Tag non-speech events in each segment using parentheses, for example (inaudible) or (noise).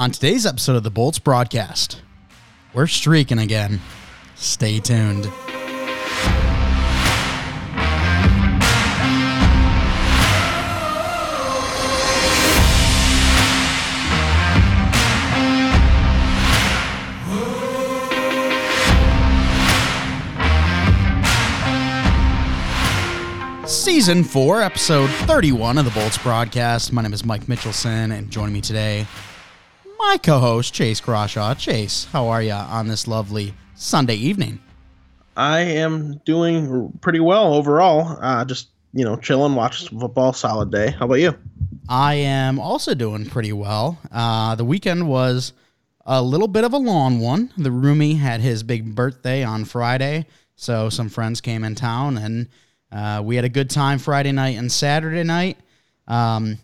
On today's episode of the Bolts broadcast, we're streaking again. Stay tuned. Season 4, episode 31 of the Bolts broadcast. My name is Mike Mitchelson, and joining me today, my co host, Chase Crawshaw. Chase, how are you on this lovely Sunday evening? I am doing pretty well overall. Uh, just, you know, chilling, watching football, solid day. How about you? I am also doing pretty well. Uh, the weekend was a little bit of a long one. The roomie had his big birthday on Friday, so some friends came in town and uh, we had a good time Friday night and Saturday night. Um,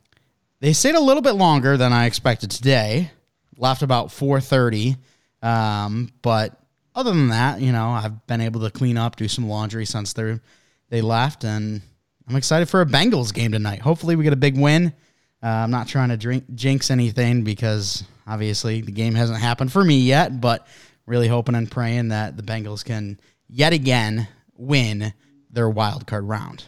they stayed a little bit longer than I expected today. Left about 4:30, um, but other than that, you know, I've been able to clean up, do some laundry since they they left, and I'm excited for a Bengals game tonight. Hopefully, we get a big win. Uh, I'm not trying to drink, jinx anything because obviously the game hasn't happened for me yet, but really hoping and praying that the Bengals can yet again win their wild card round.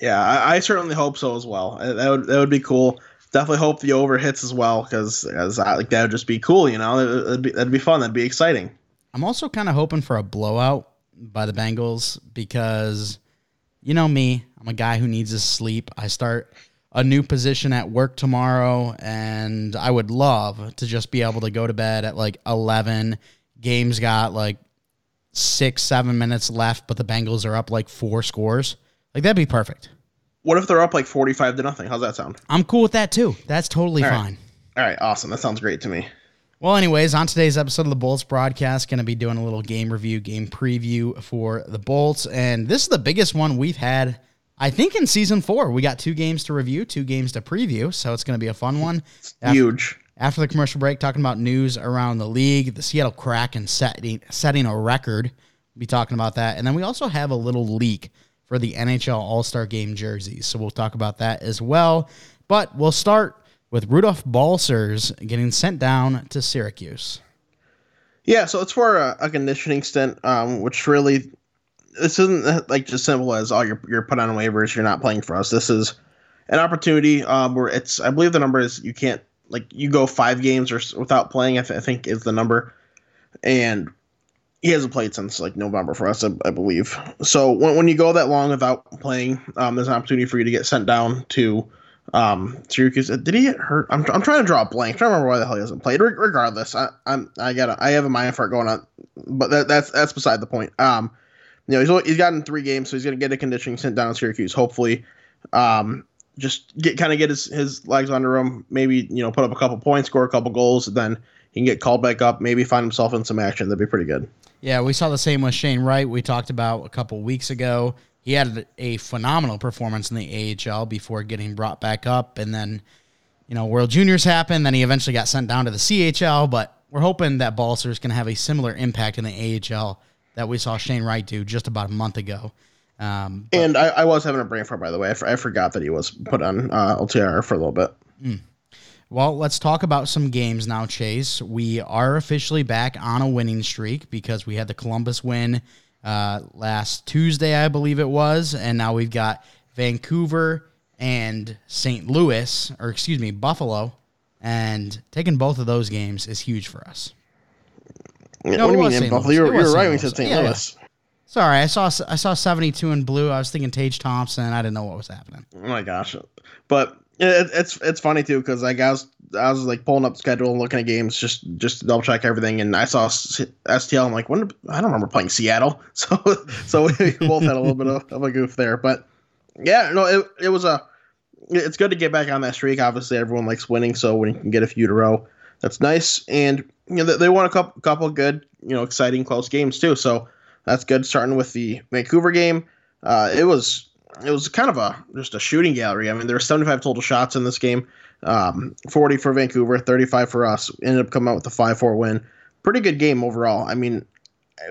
Yeah, I, I certainly hope so as well. That would that would be cool. Definitely hope the over hits as well because as like that would just be cool. You know, It- it'd be, that'd be fun. That'd be exciting. I'm also kind of hoping for a blowout by the Bengals because you know me, I'm a guy who needs his sleep. I start a new position at work tomorrow and I would love to just be able to go to bed at like 11. Games got like 6 7 minutes left but the Bengals are up like 4 scores. Like that'd be perfect. What if they're up like forty-five to nothing? How's that sound? I'm cool with that too. That's totally All right. fine. All right, awesome. That sounds great to me. Well, anyways, on today's episode of the Bolts broadcast, going to be doing a little game review, game preview for the Bolts. And this is the biggest one we've had, I think, in season four. We got two games to review, two games to preview. So it's going to be a fun one. After, Huge. after the commercial break, talking about news around the league, the Seattle Kraken setting, setting a record. We'll be talking about that. And then we also have a little leak for the NHL All Star Game jerseys. So we'll talk about that as well. But we'll start with Rudolph Balcers getting sent down to Syracuse. Yeah, so it's for a, a conditioning stint, um, which really this isn't like just simple as oh you're you're put on waivers, you're not playing for us. This is an opportunity um, where it's I believe the number is you can't like you go five games or without playing. I, th- I think is the number, and he hasn't played since like November for us, I, I believe. So when when you go that long without playing, um, there's an opportunity for you to get sent down to um Syracuse. Uh, Did he get hurt? I'm, I'm trying to draw a blank. I'm trying to remember why the hell he hasn't played. Re- regardless, I, I'm I got I have a mind fart going on, but that, that's that's beside the point. Um, you know he's he's gotten three games, so he's gonna get a conditioning sent down to Syracuse. Hopefully, um, just get kind of get his his legs under him. Maybe you know put up a couple points, score a couple goals, then he can get called back up. Maybe find himself in some action. That'd be pretty good. Yeah, we saw the same with Shane Wright. We talked about a couple weeks ago. He had a phenomenal performance in the AHL before getting brought back up, and then you know World Juniors happened. Then he eventually got sent down to the CHL. But we're hoping that Balcers' going to have a similar impact in the AHL that we saw Shane Wright do just about a month ago. Um, And I, I was having a brain fart, by the way. I, f- I forgot that he was put on uh, LTR for a little bit. Well, let's talk about some games now, Chase. We are officially back on a winning streak because we had the Columbus win uh, last Tuesday, I believe it was, and now we've got Vancouver and St. Louis, or excuse me, Buffalo, and taking both of those games is huge for us. Yeah, No, what do you mean. Buffalo? Louis. You It were, you was were St. right when you said St. Yeah, yeah. Louis. Sorry, I saw I saw 72 in blue. I was thinking Tage Thompson. I didn't know what was happening. Oh my gosh! But it, it's it's funny too because like I was I was like pulling up schedule and looking at games just just to double check everything, and I saw STL. I'm like, when I don't remember playing Seattle, (laughs) so so we both had a little bit of, of a goof there. But yeah, no, it it was a it's good to get back on that streak. Obviously, everyone likes winning, so when you can get a few to row, that's nice. And you know they, they won a couple couple good you know exciting close games too. So that's good. Starting with the Vancouver game, uh, it was it was kind of a just a shooting gallery. I mean, there were 75 total shots in this game, um, 40 for Vancouver, 35 for us. Ended up coming out with a 5-4 win. Pretty good game overall. I mean,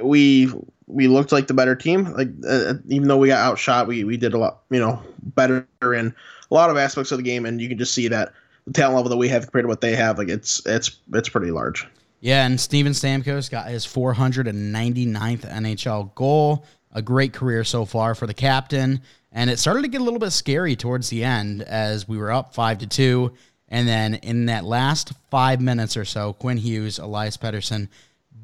we we looked like the better team. Like uh, even though we got outshot, we we did a lot, you know, better in a lot of aspects of the game, and you can just see that the talent level that we have compared to what they have, like it's it's it's pretty large. Yeah, and Steven Stamkos got his 499th NHL goal. A great career so far for the captain. And it started to get a little bit scary towards the end as we were up five to two. And then in that last five minutes or so, Quinn Hughes, Elias Pettersson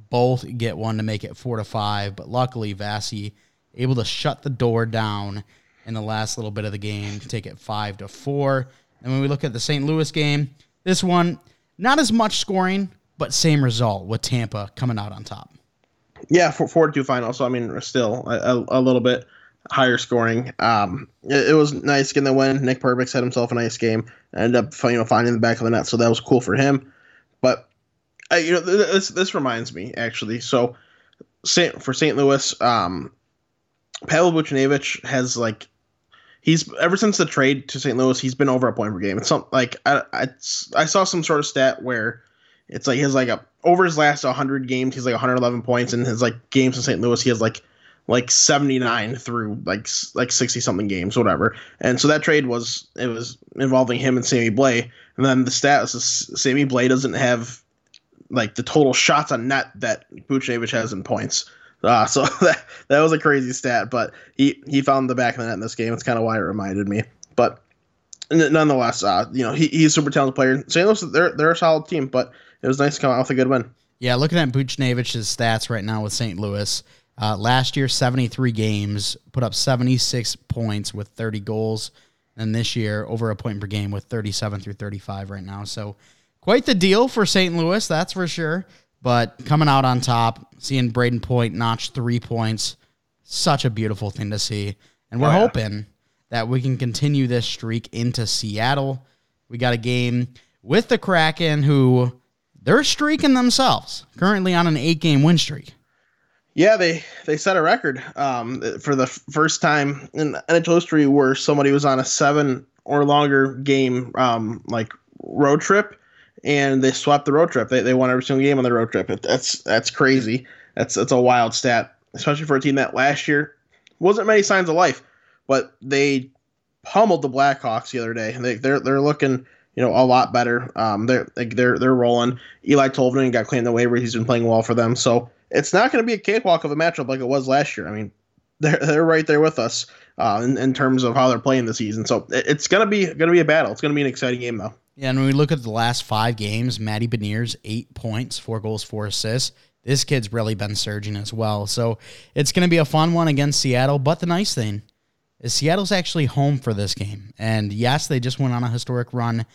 both get one to make it four to five. But luckily, Vasi able to shut the door down in the last little bit of the game to take it five to four. And when we look at the St. Louis game, this one not as much scoring, but same result with Tampa coming out on top. Yeah, for four to two final. So I mean, still a, a, a little bit higher scoring. Um, it, it, was nice getting the win. Nick Perbix had himself a nice game. Ended up you know finding the back of the net, so that was cool for him. But uh, you know this this reminds me actually. So Saint, for St. Louis, um, Pavel Buchnevich has like he's ever since the trade to St. Louis, he's been over a point per game. It's something like I I, I saw some sort of stat where it's like he has like a over his last 100 games, he's like 111 points, and his like games in St. Louis, he has like like 79 through like like 60 something games whatever. And so that trade was it was involving him and Sammy Blais. And then the status is Sammy Blais doesn't have like the total shots on net that Buchnevich has in points. Uh, (laughs) so that that was a crazy stat but he he found the back of the net in this game. It's kind of why it reminded me. But nonetheless uh, you know he, he's a super talented player. St. Louis they're, they're a solid team but it was nice to come out with a good win. Yeah looking at Buchnevich's stats right now with st louis uh, last year, 73 games, put up 76 points with 30 goals. And this year, over a point per game with 37 through 35 right now. So, quite the deal for St. Louis, that's for sure. But coming out on top, seeing Brayden Point notch three points, such a beautiful thing to see. And we're oh, yeah. hoping that we can continue this streak into Seattle. We got a game with the Kraken, who they're streaking themselves, currently on an eight game win streak. Yeah, they they set a record um, for the first time in NHL history where somebody was on a seven or longer game um, like road trip, and they swept the road trip. They, they won every single game on the road trip. That's that's crazy. That's that's a wild stat, especially for a team that last year wasn't many signs of life, but they pummeled the Blackhawks the other day. They they're they're looking you know a lot better. Um, they're they're they're rolling. Eeli Tolvanen got clean the waiver. He's been playing well for them. So it's not going to be a cakewalk of a matchup like it was last year. I mean, they're they're right there with us uh, in, in terms of how they're playing the season. So it's gonna be gonna be a battle. It's gonna be an exciting game though. Yeah, and when we look at the last five games, Matty Beniers eight points, four goals, four assists. This kid's really been surging as well. So it's going to be a fun one against Seattle. But the nice thing is Seattle's actually home for this game. And yes, they just went on a historic run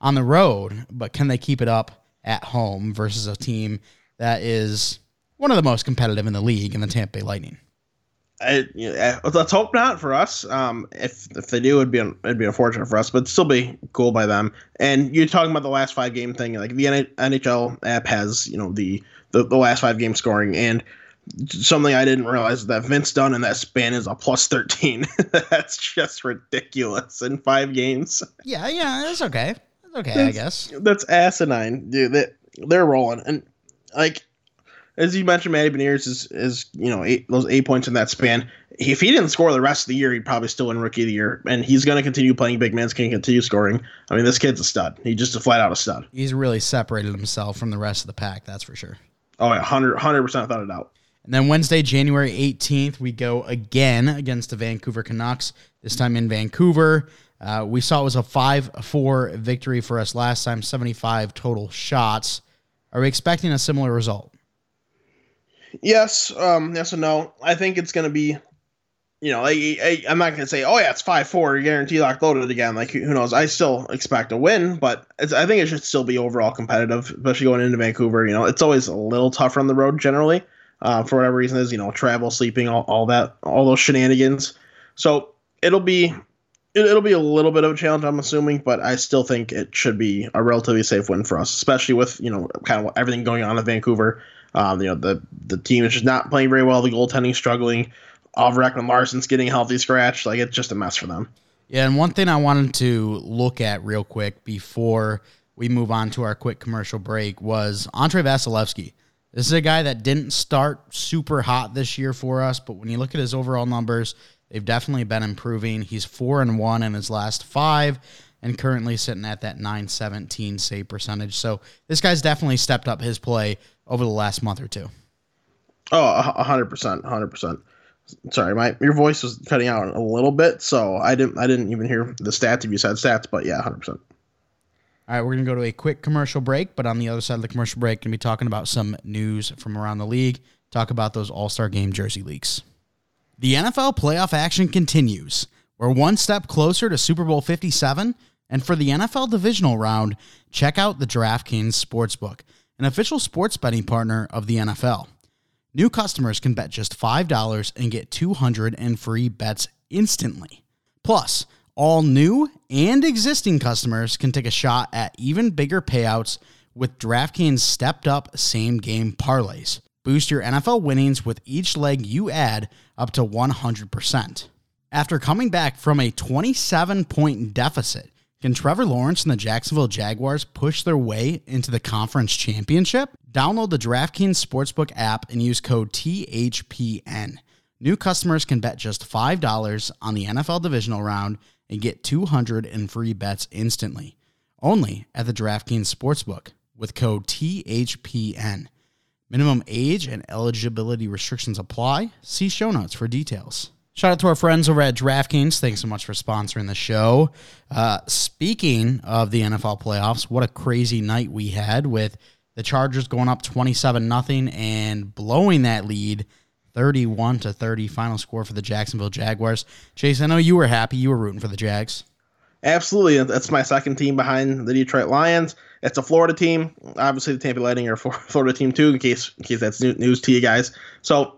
on the road, but can they keep it up at home versus a team that is one of the most competitive in the league in the Tampa Bay Lightning. I, let's hope not for us. Um, if if they do, it'd be it'd be unfortunate for us, but still be cool by them. And you're talking about the last five game thing, like the NHL app has, you know, the the, the last five game scoring, and something I didn't realize that Vince Dunn in that span is a plus thirteen. (laughs) That's just ridiculous in five games. Yeah, yeah, that's okay. Okay, that's, I guess. That's asinine, dude. They, they're rolling, and like as you mentioned, Matty Beniers is is you know eight, those eight points in that span. If he didn't score the rest of the year, he'd probably still win Rookie of the Year, and he's going to continue playing big man. Can continue scoring. I mean, this kid's a stud. He's just a flat out a stud. He's really separated himself from the rest of the pack. That's for sure. Oh yeah, 100 percent without a doubt. And then Wednesday, January 18th, we go again against the Vancouver Canucks, this time in Vancouver. Uh, we saw it was a 5 4 victory for us last time, 75 total shots. Are we expecting a similar result? Yes, um, yes and no. I think it's going to be, you know, I, am not going to say, oh yeah, it's five four, guarantee locked loaded again. Like who knows? I still expect a win, but I think it should still be overall competitive, especially going into Vancouver. You know, it's always a little tougher on the road generally, uh, for whatever reason is you know travel, sleeping, all, all that, all those shenanigans. So it'll be it'll be a little bit of a challenge, I'm assuming, but I still think it should be a relatively safe win for us, especially with you know kind of everything going on in Vancouver. Um, you know, the the team is just not playing very well. The goaltending struggling. Oliver Ekman-Larsson's getting healthy scratch. Like it's just a mess for them. Yeah, and one thing I wanted to look at real quick before we move on to our quick commercial break was Andrei Vasilevskiy. This is a guy that didn't start super hot this year for us, but when you look at his overall numbers, they've definitely been improving. He's four and one in his last five, and currently sitting at that 917 save percentage. So this guy's definitely stepped up his play over the last month or two. Oh, hundred percent, hundred percent. Sorry, my your voice was cutting out a little bit, so I didn't I didn't even hear the stats if you said stats, but yeah, hundred percent. All right, we're going to go to a quick commercial break, but on the other side of the commercial break, going to be talking about some news from around the league, talk about those All Star Game jersey leaks. The NFL playoff action continues. We're one step closer to Super Bowl 57, and for the NFL divisional round, check out the DraftKings Sportsbook, an official sports betting partner of the NFL. New customers can bet just $5 and get 200 in free bets instantly. Plus, all new and existing customers can take a shot at even bigger payouts with DraftKings stepped up same game parlays. Boost your NFL winnings with each leg you add up to 100%. After coming back from a 27 point deficit, can Trevor Lawrence and the Jacksonville Jaguars push their way into the conference championship? Download the DraftKings Sportsbook app and use code THPN. New customers can bet just $5 on the NFL divisional round and get 200 in free bets instantly. Only at the DraftKings Sportsbook with code THPN. Minimum age and eligibility restrictions apply. See show notes for details. Shout out to our friends over at DraftKings. Thanks so much for sponsoring the show. Uh, speaking of the NFL playoffs, what a crazy night we had with the Chargers going up 27 nothing and blowing that lead 31 to 30 final score for the Jacksonville Jaguars. Chase, I know you were happy. You were rooting for the Jags. Absolutely. That's my second team behind the Detroit Lions. It's a Florida team. Obviously, the Tampa Lightning are a (laughs) Florida team too, in case in case that's news to you guys. So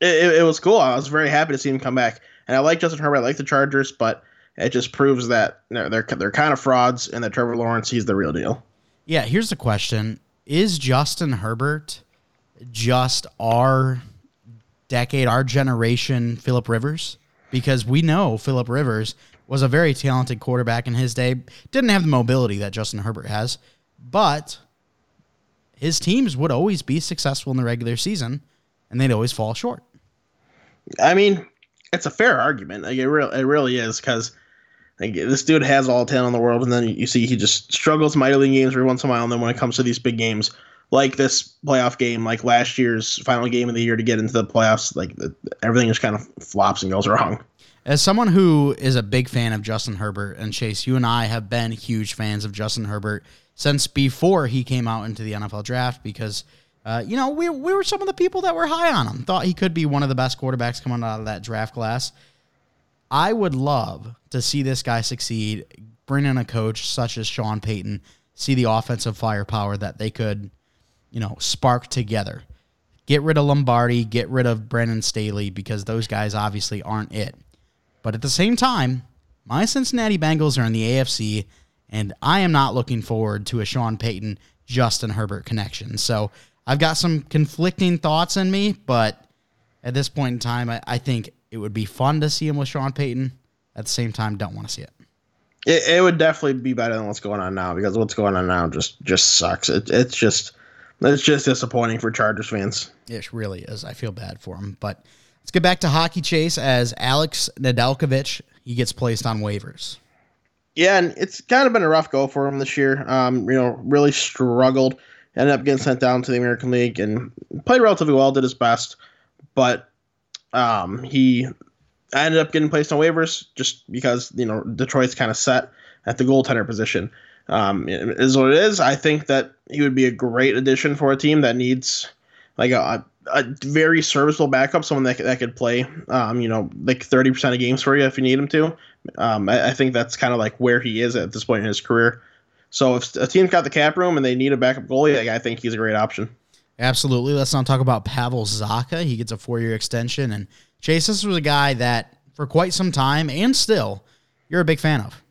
it, it, was cool. I was very happy to see him come back, and I like Justin Herbert. I like the Chargers, but it just proves that they're they're, they're kind of frauds, and that Trevor Lawrence he's the real deal. Yeah. Here's the question: Is Justin Herbert just our decade, our generation, Philip Rivers? Because we know Philip Rivers was a very talented quarterback in his day. Didn't have the mobility that Justin Herbert has, but his teams would always be successful in the regular season and they'd always fall short. I mean, it's a fair argument. Like it, re- it really is because like, this dude has all talent in the world, and then you see he just struggles mightily in games every once in a while. And then when it comes to these big games, like this playoff game, like last year's final game of the year to get into the playoffs, like the, everything just kind of flops and goes wrong. As someone who is a big fan of Justin Herbert and Chase, you and I have been huge fans of Justin Herbert since before he came out into the NFL draft because uh, you know, we, we were some of the people that were high on him, thought he could be one of the best quarterbacks coming out of that draft class. I would love to see this guy succeed, bring in a coach such as Sean Payton, see the offensive firepower that they could, you know, spark together. Get rid of Lombardi, get rid of Brandon Staley because those guys obviously aren't it. But at the same time, my Cincinnati Bengals are in the AFC, and I am not looking forward to a Sean Payton Justin Herbert connection. So I've got some conflicting thoughts in me, but at this point in time, I, I think it would be fun to see him with Sean Payton. At the same time, don't want to see it. it. It would definitely be better than what's going on now because what's going on now just just sucks. It, it's just it's just disappointing for Chargers fans. It really is. I feel bad for him, but let's get back to hockey chase as Alex Nedeljkovic he gets placed on waivers. Yeah, and it's kind of been a rough go for him this year. Um, you know, really struggled ended up getting sent down to the American League and played relatively well, did his best, but um, he ended up getting placed on waivers just because you know Detroit's kind of set at the goaltender position. Um, is what it is. I think that he would be a great addition for a team that needs like a, a very serviceable backup, someone that, that could play, um, you know, like 30% of games for you if you need him to. Um, I, I think that's kind of like where he is at this point in his career. So if a team's got the cap room and they need a backup goalie, I think he's a great option. Absolutely. Let's not talk about Pavel Zacha. He gets a four-year extension, and Chase, this was a guy that for quite some time and still you're a big fan of.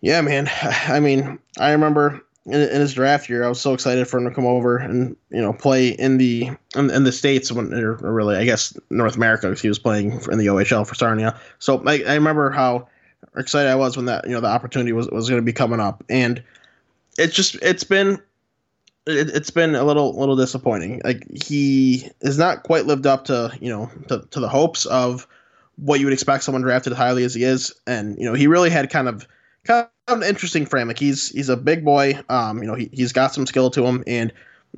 Yeah, man. (sighs) I mean, I remember in, in, his draft year, I was so excited for him to come over and you know play in the in, in the states when really I guess North America because he was playing in the OHL for Sarnia. So I, I remember how excited I was when that you know the opportunity was was going to be coming up, and it's just it's been it, has been a little little disappointing. Like he has not quite lived up to you know to, to the hopes of what you would expect someone drafted highly as he is, and you know he really had kind of kind of an interesting. Like he's he's a big boy. Um, you know, he he's got some skill to him, and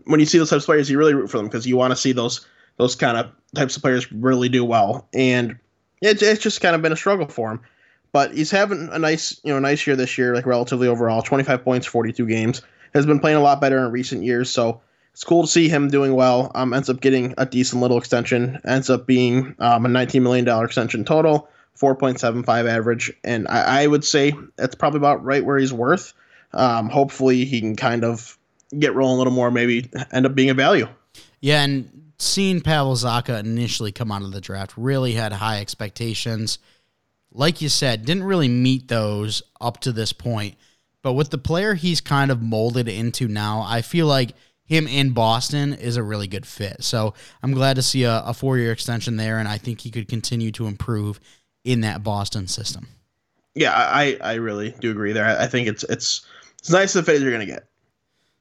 when you see those types of players, you really root for them because you want to see those those kind of types of players really do well. And it, it's just kind of been a struggle for him. But he's having a nice, you know, nice year this year, like relatively overall. 25 points, 42 games. Has been playing a lot better in recent years, so it's cool to see him doing well. Um, ends up getting a decent little extension. Ends up being um, a 19 million dollar extension total, 4.75 average, and I, I, would say that's probably about right where he's worth. Um, hopefully, he can kind of get rolling a little more, maybe end up being a value. Yeah, and seeing Pavel Zacha initially come out of the draft really had high expectations. Like you said, didn't really meet those up to this point. But with the player he's kind of molded into now, I feel like him in Boston is a really good fit. So I'm glad to see a, a four year extension there, and I think he could continue to improve in that Boston system. Yeah, I, I really do agree there. I think it's it's it's nice the phase you're gonna get.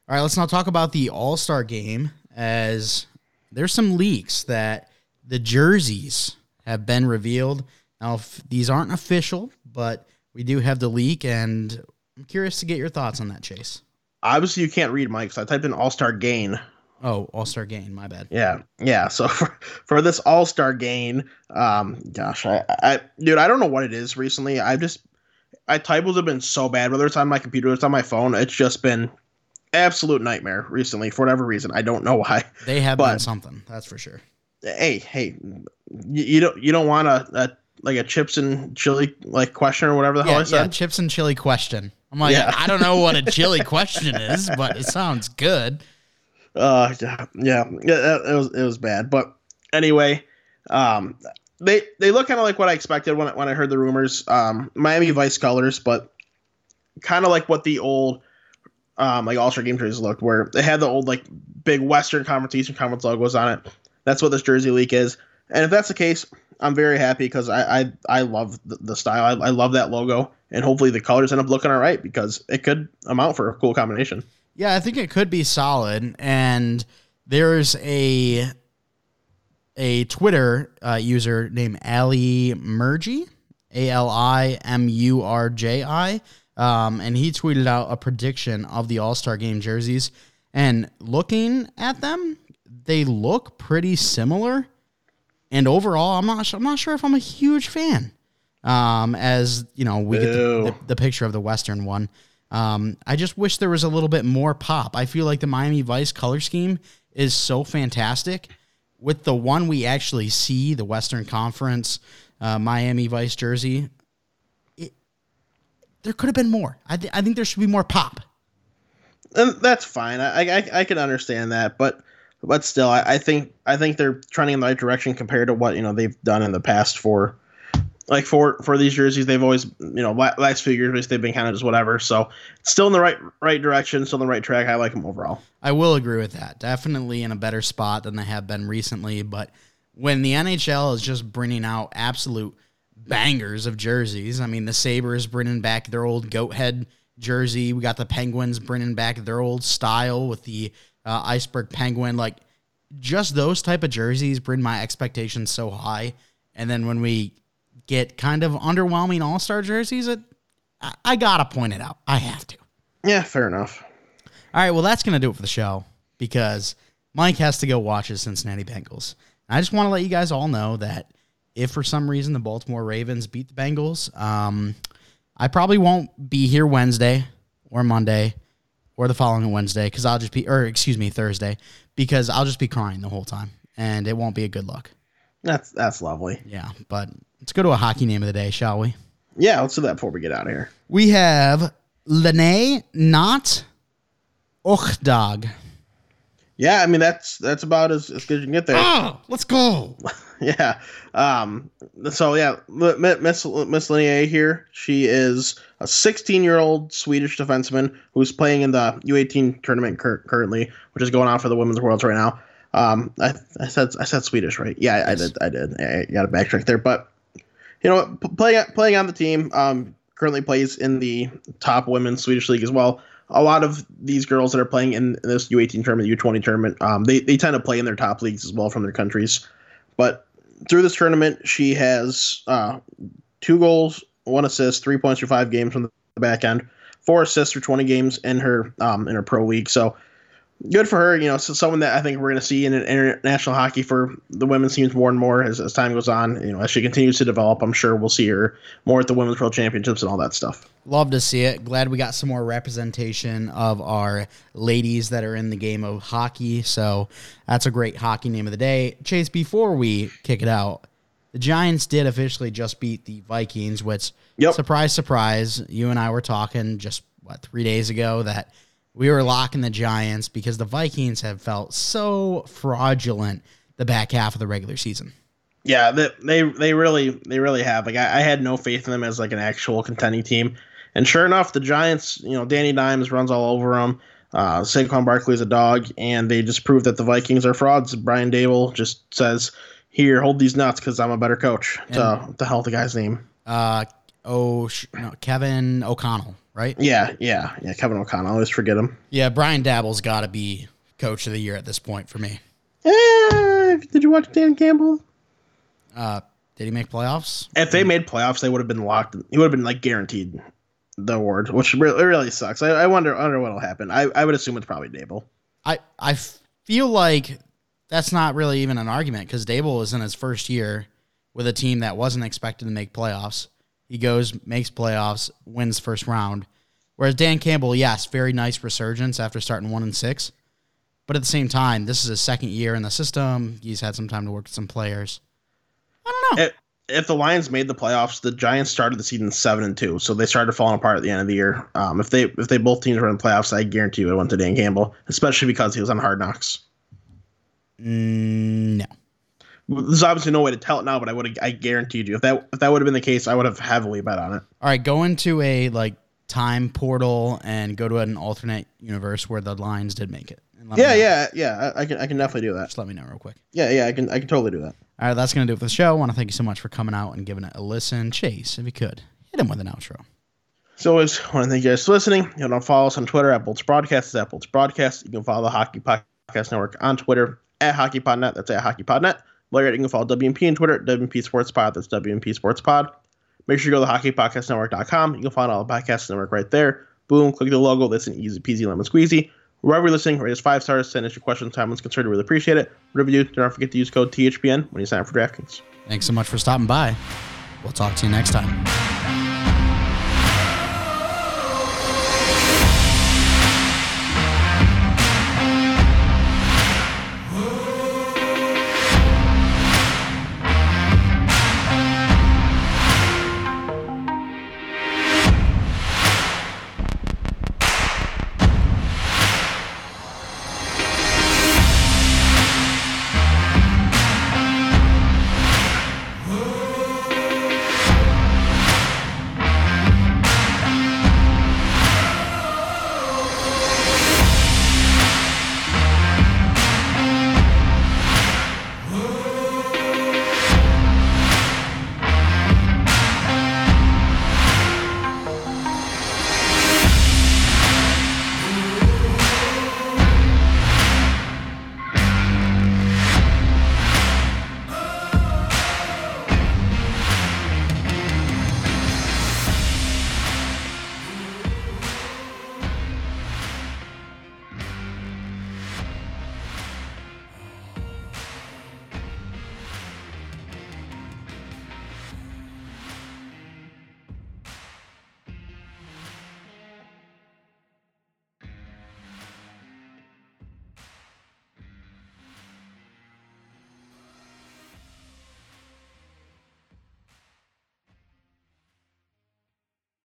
All right, let's now talk about the All Star game as there's some leaks that the jerseys have been revealed. Now, these aren't official, but we do have the leak, and I'm curious to get your thoughts on that, Chase. Obviously, you can't read Mike, so I typed in All Star Gain. Oh, All Star Gain, my bad. Yeah, yeah. So (laughs) for, for this All Star Gain, um, gosh, I, I, dude, I don't know what it is recently. I've just, I typos have been so bad, whether it's on my computer, it's on my phone. It's just been absolute nightmare recently for whatever reason. I don't know (laughs) why. They have but, done something, that's for sure. Hey, hey, you, you don't you don't want a, a, like a chips and chili like question or whatever the yeah, hell I said. Yeah, chips and chili question. I'm like, yeah. I don't know what a chili (laughs) question is, but it sounds good. Uh, yeah, yeah, it, it was it was bad, but anyway, um, they they look kind of like what I expected when when I heard the rumors. Um, Miami Vice colors, but kind of like what the old um, like All Star Game jerseys looked, where they had the old like big Western Conference, Eastern Conference logos on it. That's what this jersey leak is. And if that's the case, I'm very happy because I I, I love the, the style. I, I love that logo, and hopefully the colors end up looking all right because it could amount for a cool combination. Yeah, I think it could be solid. And there's a a Twitter uh, user named Ali Murji, A L I M U R J I um, and he tweeted out a prediction of the All Star Game jerseys. And looking at them, they look pretty similar. And overall, I'm not I'm not sure if I'm a huge fan. Um, as you know, we Ew. get the, the, the, picture of the Western one. Um, I just wish there was a little bit more pop. I feel like the Miami Vice color scheme is so fantastic. With the one we actually see, the Western Conference uh, Miami Vice jersey, it, there could have been more. I, th- I think there should be more pop. And that's fine. I, I I can understand that, but but still, I, I think I think they're trending in the right direction compared to what you know they've done in the past for like for for these jerseys they've always you know last few years they've been kind of just whatever so still in the right right direction still in the right track i like them overall i will agree with that definitely in a better spot than they have been recently but when the nhl is just bringing out absolute bangers of jerseys. I mean, the Sabres bringing back their old goat head jersey. We got the Penguins bringing back their old style with the uh, iceberg penguin. Like, just those type of jerseys bring my expectations so high. And then when we get kind of underwhelming All Star jerseys, it I, I gotta point it out. I have to. Yeah, fair enough. All right, well, that's gonna do it for the show because Mike has to go watch his Cincinnati Bengals. I just want to let you guys all know that if for some reason the Baltimore Ravens beat the Bengals, um, I probably won't be here Wednesday or Monday or the following Wednesday because I'll just be, or excuse me, Thursday because I'll just be crying the whole time and it won't be a good look. That's that's lovely. Yeah, but let's go to a hockey name of the day, shall we? Yeah, let's do that before we get out of here. We have Lene Not Ochdog. Yeah, I mean that's that's about as, as good as you can get there. Oh, let's go. (laughs) yeah. Um. So yeah, Miss Miss Linnea here. She is a 16 year old Swedish defenseman who's playing in the U18 tournament cur- currently, which is going on for the Women's Worlds right now. Um. I, I said I said Swedish, right? Yeah, I. I did. I did. I got a backtrack there, but you know, playing playing on the team. Um. Currently plays in the top women's Swedish league as well a lot of these girls that are playing in, this U18 tournament, U20 tournament, um, they, they tend to play in their top leagues as well from their countries. But through this tournament, she has uh, two goals, one assist, three points for five games from the back end, four assists for 20 games in her um, in her pro league. So good for her. You know, so someone that I think we're going to see in international hockey for the women's teams more and more as, as time goes on. You know, as she continues to develop, I'm sure we'll see her more at the women's world championships and all that stuff. Love to see it. Glad we got some more representation of our ladies that are in the game of hockey. So that's a great hockey name of the day. Chase, before we kick it out, the Giants did officially just beat the Vikings, which, yep. surprise, surprise, you and I were talking just, what, three days ago that we were locking the Giants because the Vikings have felt so fraudulent the back half of the regular season. Yeah, they they, they really they really have. Like I, I had no faith in them as like an actual contending team. And sure enough, the Giants, you know, Danny Dimes runs all over them. Uh, Saquon Barkley is a dog, and they just prove that the Vikings are frauds. Brian Daboll just says, "Here, hold these nuts, because I'm a better coach." And, to the hell the guy's name? Uh, oh, no, Kevin O'Connell, right? Yeah, yeah, yeah. Kevin O'Connell. I always forget him. Yeah, Brian Daboll's got to be coach of the year at this point for me. Eh, did you watch Dan Campbell? Uh, did he make playoffs? If they made playoffs, they would have been locked. He would have been like guaranteed the award, which really, really sucks. I, I wonder, wonder what'll happen. I, I would assume it's probably Daboll. I, I feel like that's not really even an argument because Daboll was in his first year with a team that wasn't expected to make playoffs. He goes, makes playoffs, wins first round. Whereas Dan Campbell, yes, very nice resurgence after starting one and six. But at the same time, this is his second year in the system. He's had some time to work with some players. I don't know. It, if the Lions made the playoffs, the Giants started the season seven and two, so they started falling apart at the end of the year. Um, if they if they both teams were in the playoffs, I guarantee you it went to Dan Campbell, especially because he was on Hard Knocks. Mm, no, there's obviously no way to tell it now, but I would I guaranteed you if that if that would have been the case, I would have heavily bet on it. All right, go into a like time portal and go to an alternate universe where the lines did make it. Yeah, yeah, yeah. I, I, can I can definitely do that. Just let me know real quick. Yeah, yeah. I can I can totally do that. All right, that's gonna do it for the show. I want to thank you so much for coming out and giving it a listen. Chase, if you could, hit him with an outro. So always want to thank you guys for listening. You know, follow us on Twitter at Bolts Broadcast. It's at Bolts Broadcast. You can follow the Hockey Podcast Network on Twitter at HockeyPodNet. That's at HockeyPodNet. At, you can follow WMP on Twitter at WMP Sports Pod. That's WMP Sports Pod. Make sure you go to hockeypodcastnetwork.com. You can find all the podcast network right there. Boom, click the logo. That's an easy peasy lemon squeezy. Wherever you're listening, rate us five stars, send us your questions, comments, concerns. We really appreciate it. Whatever you do, do not forget to use code THPN when you sign up for DraftKings. Thanks so much for stopping by. We'll talk to you next time.